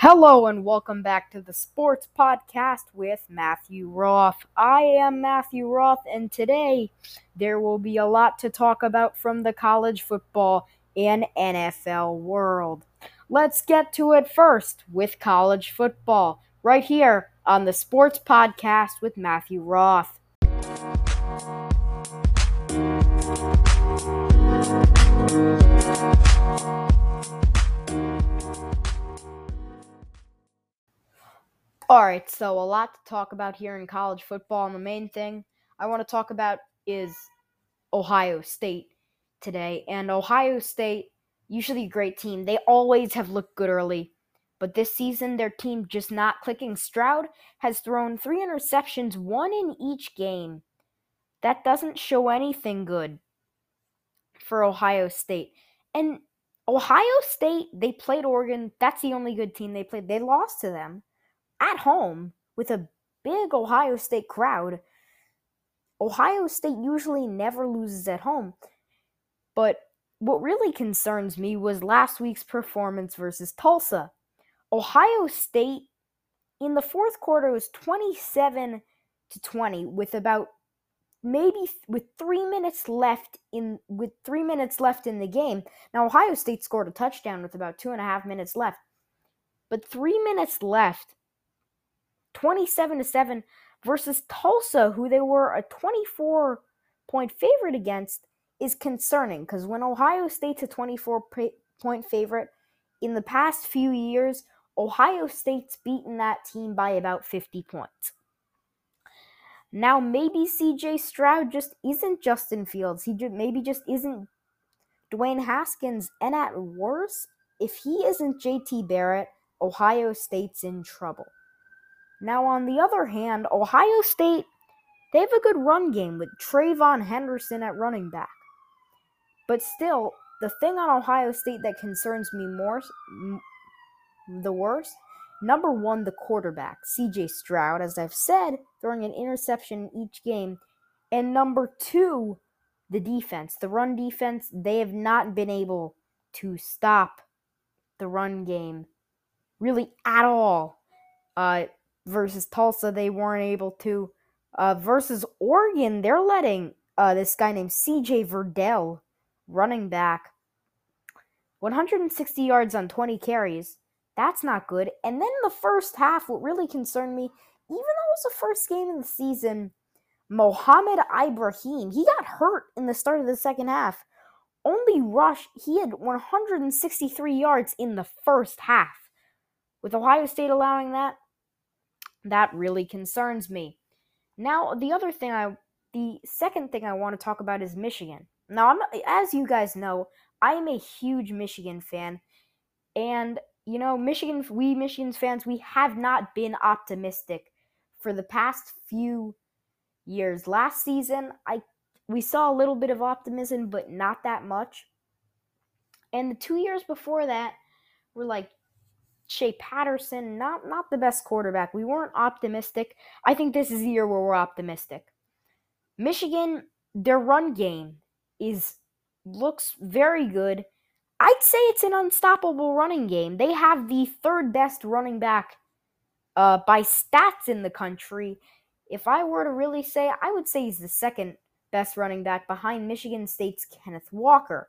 Hello and welcome back to the Sports Podcast with Matthew Roth. I am Matthew Roth, and today there will be a lot to talk about from the college football and NFL world. Let's get to it first with college football, right here on the Sports Podcast with Matthew Roth. All right, so a lot to talk about here in college football. And the main thing I want to talk about is Ohio State today. And Ohio State, usually a great team, they always have looked good early. But this season, their team just not clicking. Stroud has thrown three interceptions, one in each game. That doesn't show anything good for Ohio State. And Ohio State, they played Oregon. That's the only good team they played. They lost to them at home with a big Ohio State crowd. Ohio State usually never loses at home. But what really concerns me was last week's performance versus Tulsa. Ohio State in the fourth quarter was 27 to 20 with about maybe with 3 minutes left in with 3 minutes left in the game. Now Ohio State scored a touchdown with about two and a half minutes left. But 3 minutes left 27 to 7 versus Tulsa, who they were a 24 point favorite against, is concerning because when Ohio State's a 24 point favorite in the past few years, Ohio State's beaten that team by about 50 points. Now, maybe CJ Stroud just isn't Justin Fields. He just, maybe just isn't Dwayne Haskins. And at worst, if he isn't JT Barrett, Ohio State's in trouble. Now, on the other hand, Ohio State, they have a good run game with TreVeyon Henderson at running back. But still, the thing on Ohio State that concerns me more, the worst, number one, the quarterback, CJ Stroud, as I've said, throwing an interception in each game. And number two, the defense, the run defense, they have not been able to stop the run game really at all. Uh, versus Tulsa, they weren't able to. Uh, versus Oregon, they're letting uh, this guy named CJ Verdell, running back, 160 yards on 20 carries. That's not good. And then the first half, what really concerned me, even though it was the first game of the season, Mohamed Ibrahim, he got hurt in the start of the second half. Only rush, he had 163 yards in the first half. With Ohio State allowing that, that really concerns me. Now, the other thing I the second thing I want to talk about is Michigan. Now, I'm, as you guys know, I am a huge Michigan fan, and you know, Michigan, we Michigan fans, we have not been optimistic for the past few years. Last season, I we saw a little bit of optimism, but not that much. And the two years before that were like Shea Patterson, not not the best quarterback. We weren't optimistic. I think this is the year where we're optimistic. Michigan, their run game is looks very good. I'd say it's an unstoppable running game. They have the third best running back uh, by stats in the country. If I were to really say, I would say he's the second best running back behind Michigan State's Kenneth Walker.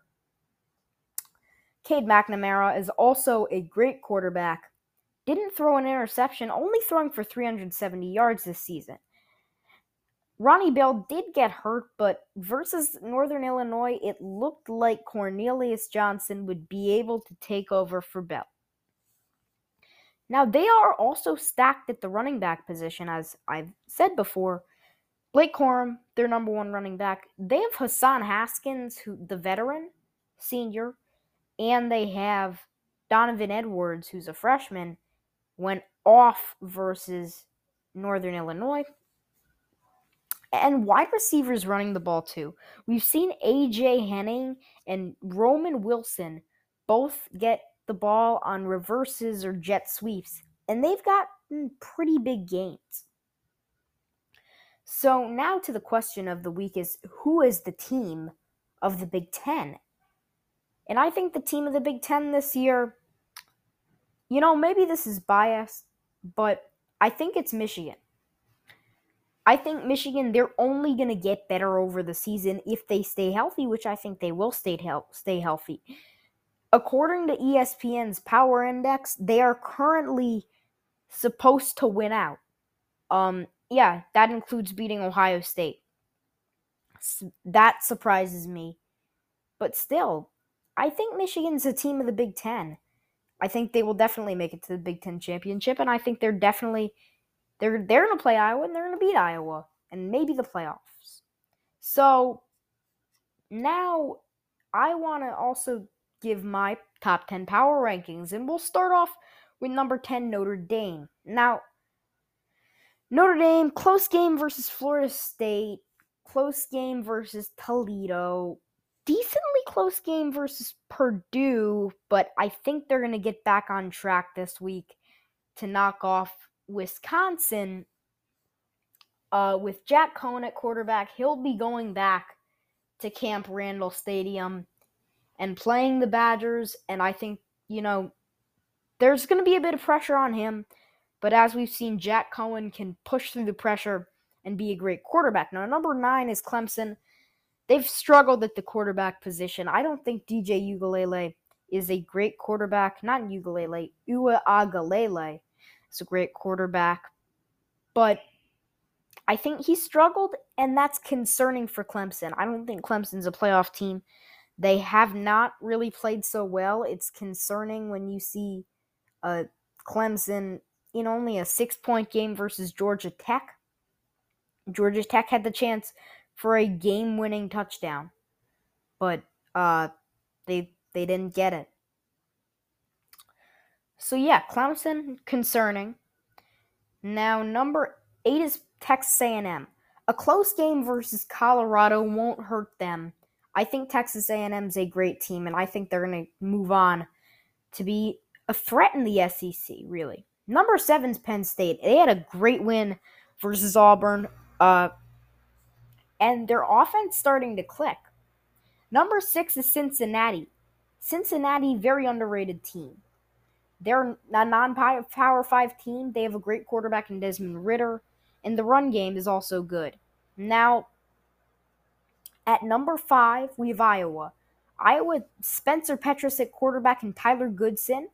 Cade McNamara is also a great quarterback. Didn't throw an interception, only throwing for 370 yards this season. Ronnie Bell did get hurt, but versus Northern Illinois, it looked like Cornelius Johnson would be able to take over for Bell. Now, they are also stacked at the running back position, as I've said before. Blake Corum, their number one running back. They have Hassan Haskins, who the veteran, senior, and they have Donovan Edwards, who's a freshman, went off versus Northern Illinois. And wide receivers running the ball too. We've seen AJ Henning and Roman Wilson both get the ball on reverses or jet sweeps, and they've got pretty big gains. So now to the question of the week is who is the team of the Big Ten? And I think the team of the Big Ten this year, you know, maybe this is biased, but I think it's Michigan. I think Michigan, they're only going to get better over the season if they stay healthy, which I think they will stay, stay healthy. According to ESPN's Power Index, they are currently supposed to win out. Um, yeah, that includes beating Ohio State. That surprises me. But still, I think Michigan's a team of the Big Ten. I think they will definitely make it to the Big Ten championship, and I think they're definitely they're they're gonna play Iowa and they're gonna beat Iowa and maybe the playoffs. So now I want to also give my top 10 power rankings, and we'll start off with number 10 Notre Dame. Now, Notre Dame, close game versus Florida State, close game versus Toledo, decently close game versus Purdue, but I think they're going to get back on track this week to knock off Wisconsin. Uh, with Jack Coan at quarterback, he'll be going back to Camp Randall Stadium and playing the Badgers. And I think, you know, there's going to be a bit of pressure on him. But as we've seen, Jack Coan can push through the pressure and be a great quarterback. Now, number nine is Clemson. They've struggled at the quarterback position. I don't think DJ Uiagalelei is a great quarterback. Not Ukulele, Uiagalelei is a great quarterback. But I think he struggled, and that's concerning for Clemson. I don't think Clemson's a playoff team. They have not really played so well. It's concerning when you see Clemson in only a six point game versus Georgia Tech. Georgia Tech had the chance for a game winning touchdown, but uh, they they didn't get it. So yeah, Clemson concerning. Now number eight is Texas A&M. A close game versus Colorado won't hurt them I think Texas A&M is a great team, and I think they're going to move on to be a threat in the SEC. Really, number seven's Penn State. They had a great win versus Auburn, uh, and their offense starting to click. Number six is Cincinnati. Cincinnati, very underrated team. They're a non-power five team. They have a great quarterback in Desmond Ridder, and the run game is also good. Now, at number five, we have Iowa. Iowa, Spencer Petras at quarterback and Tyler Goodson.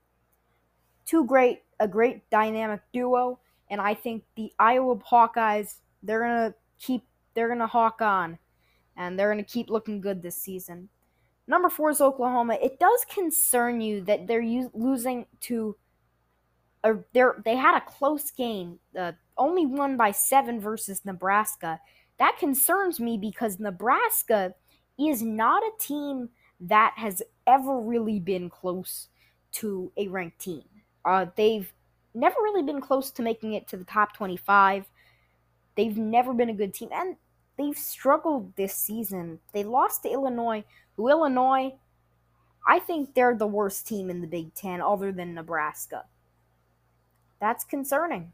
Two great, a great dynamic duo. And I think the Iowa Hawkeyes, they're going to keep, they're going to hawk on. And they're going to keep looking good this season. Number four is Oklahoma. It does concern you that they're losing to, a, they're, they had a close game, uh, only won by seven versus Nebraska. That concerns me because Nebraska is not a team that has ever really been close to a ranked team. Uh, they've never really been close to making it to the top 25. They've never been a good team, and they've struggled this season. They lost to Illinois, who Illinois, I think they're the worst team in the Big Ten other than Nebraska. That's concerning.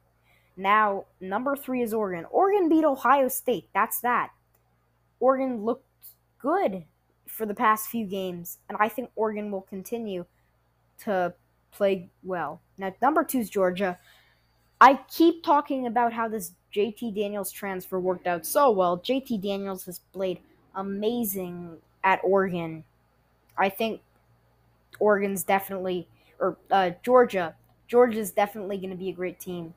Now, number three is Oregon. Oregon beat Ohio State. That's that. Oregon looked good for the past few games, and I think Oregon will continue to play well. Now, number two is Georgia. I keep talking about how this JT Daniels transfer worked out so well. JT Daniels has played amazing at Oregon. I think Oregon's definitely, or uh, Georgia, Georgia's definitely going to be a great team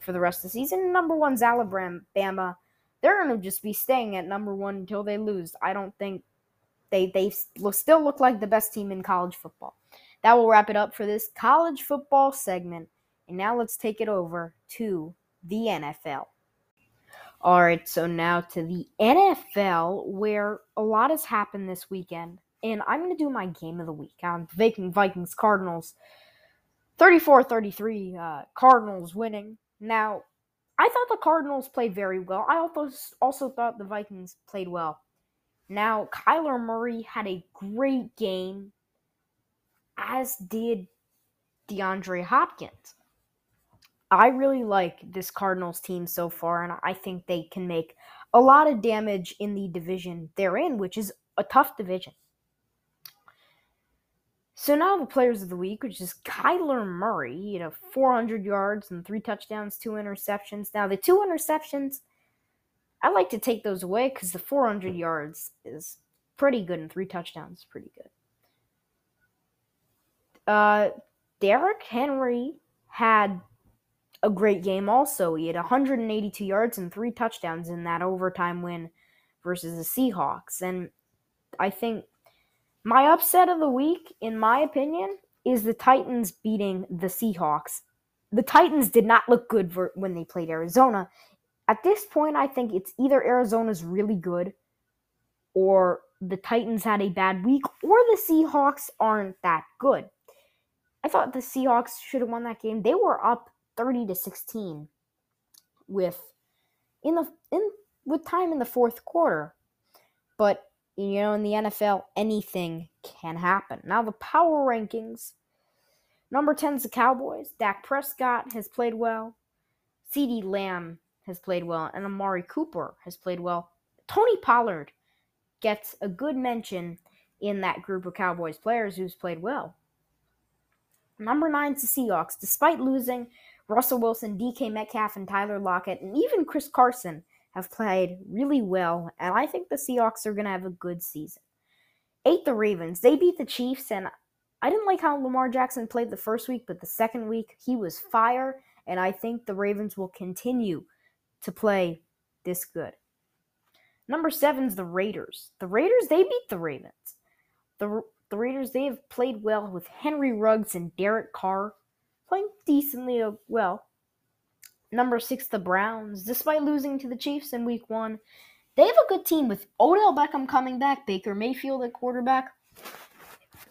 for the rest of the season. Number one's Alabama. They're going to just be staying at number one until they lose. I don't think they they still look like the best team in college football. That will wrap it up for this college football segment. And now let's take it over to the NFL. All right, so now to the NFL, where a lot has happened this weekend. And I'm going to do my game of the week on Viking Vikings Cardinals. 34 33, uh, Cardinals winning. Now, I thought the Cardinals played very well. I also also thought the Vikings played well. Now, Kyler Murray had a great game, as did DeAndre Hopkins. I really like this Cardinals team so far, and I think they can make a lot of damage in the division they're in, which is a tough division. So now the players of the week, which is Kyler Murray, you know, 400 yards and three touchdowns, two interceptions. Now the two interceptions, I like to take those away because the 400 yards is pretty good and three touchdowns is pretty good. Uh, Derrick Henry had a great game also. He had 182 yards and three touchdowns in that overtime win versus the Seahawks. And I think my upset of the week, in my opinion, is the Titans beating the Seahawks. The Titans did not look good for, when they played Arizona. At this point, I think it's either Arizona's really good or the Titans had a bad week or the Seahawks aren't that good. I thought the Seahawks should have won that game. They were up 30 to 16 with in the in with time in the fourth quarter. But you know, in the NFL, anything can happen. Now the power rankings. Number 10 is the Cowboys. Dak Prescott has played well. CeeDee Lamb has played well. And Amari Cooper has played well. Tony Pollard gets a good mention in that group of Cowboys players who's played well. Number nine is the Seahawks. Despite losing Russell Wilson, DK Metcalf, and Tyler Lockett, and even Chris Carson have played really well, and I think the Seahawks are going to have a good season. Eight, the Ravens. They beat the Chiefs, and I didn't like how Lamar Jackson played the first week, but the second week, he was fire, and I think the Ravens will continue to play this good. Number seven is the Raiders. The Raiders, they beat the Ravens. The the Raiders, they have played well with Henry Ruggs and Derek Carr playing decently uh, well. Number six, the Browns. Despite losing to the Chiefs in week one, they have a good team with Odell Beckham coming back, Baker Mayfield at quarterback,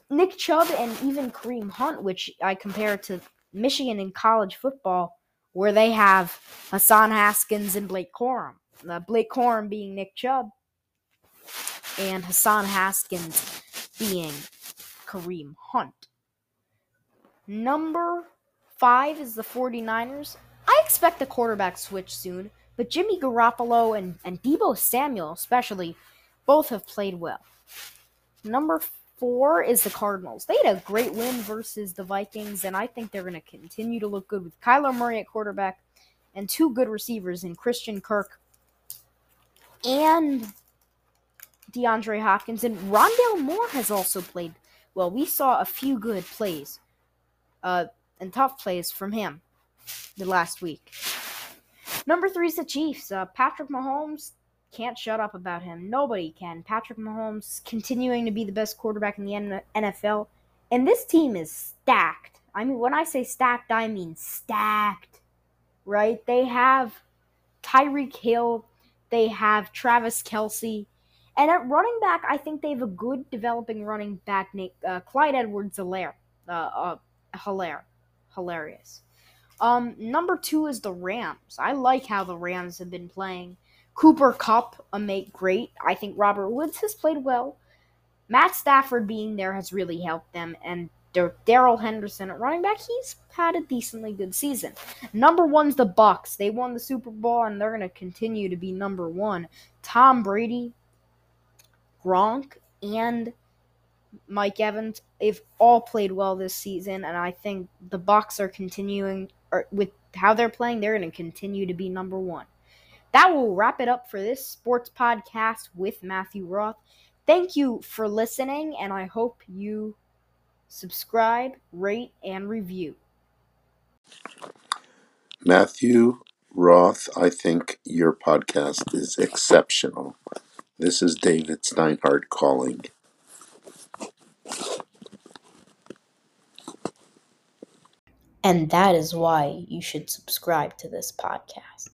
Nick Chubb, and even Kareem Hunt, which I compare to Michigan in college football, where they have Hassan Haskins and Blake Corum. Uh, Blake Corum being Nick Chubb, and Hassan Haskins being Kareem Hunt. Number five is the 49ers. I expect the quarterback switch soon, but Jimmy Garoppolo and, and Deebo Samuel, especially, both have played well. Number four is the Cardinals. They had a great win versus the Vikings, and I think they're going to continue to look good with Kyler Murray at quarterback and two good receivers in Christian Kirk and DeAndre Hopkins, and Rondale Moore has also played well. We saw a few good plays, uh, and tough plays from him the last week. Number three is the Chiefs. Uh, Patrick Mahomes can't shut up about him. Nobody can. Patrick Mahomes continuing to be the best quarterback in the NFL, and this team is stacked. I mean, when I say stacked, I mean stacked. Right? They have Tyreek Hill. They have Travis Kelce. And at running back, I think they have a good developing running back uh, Clyde Edwards Helaire. Uh, uh, Hilaire. Hilarious. Um, number two is the Rams. I like how the Rams have been playing. Cooper Kupp, a mate, great. I think Robert Woods has played well. Matt Stafford being there has really helped them, and Darrell Henderson at running back, he's had a decently good season. Number one's the Bucks. They won the Super Bowl, and they're going to continue to be number one. Tom Brady, Gronk and Mike Evans, they've all played well this season, and I think the Bucks are continuing or with how they're playing. They're going to continue to be number one. That will wrap it up for this sports podcast with Matthew Roth. Thank you for listening, and I hope you subscribe, rate, and review. Matthew Roth, I think your podcast is exceptional. This is David Steinhardt calling. And that is why you should subscribe to this podcast.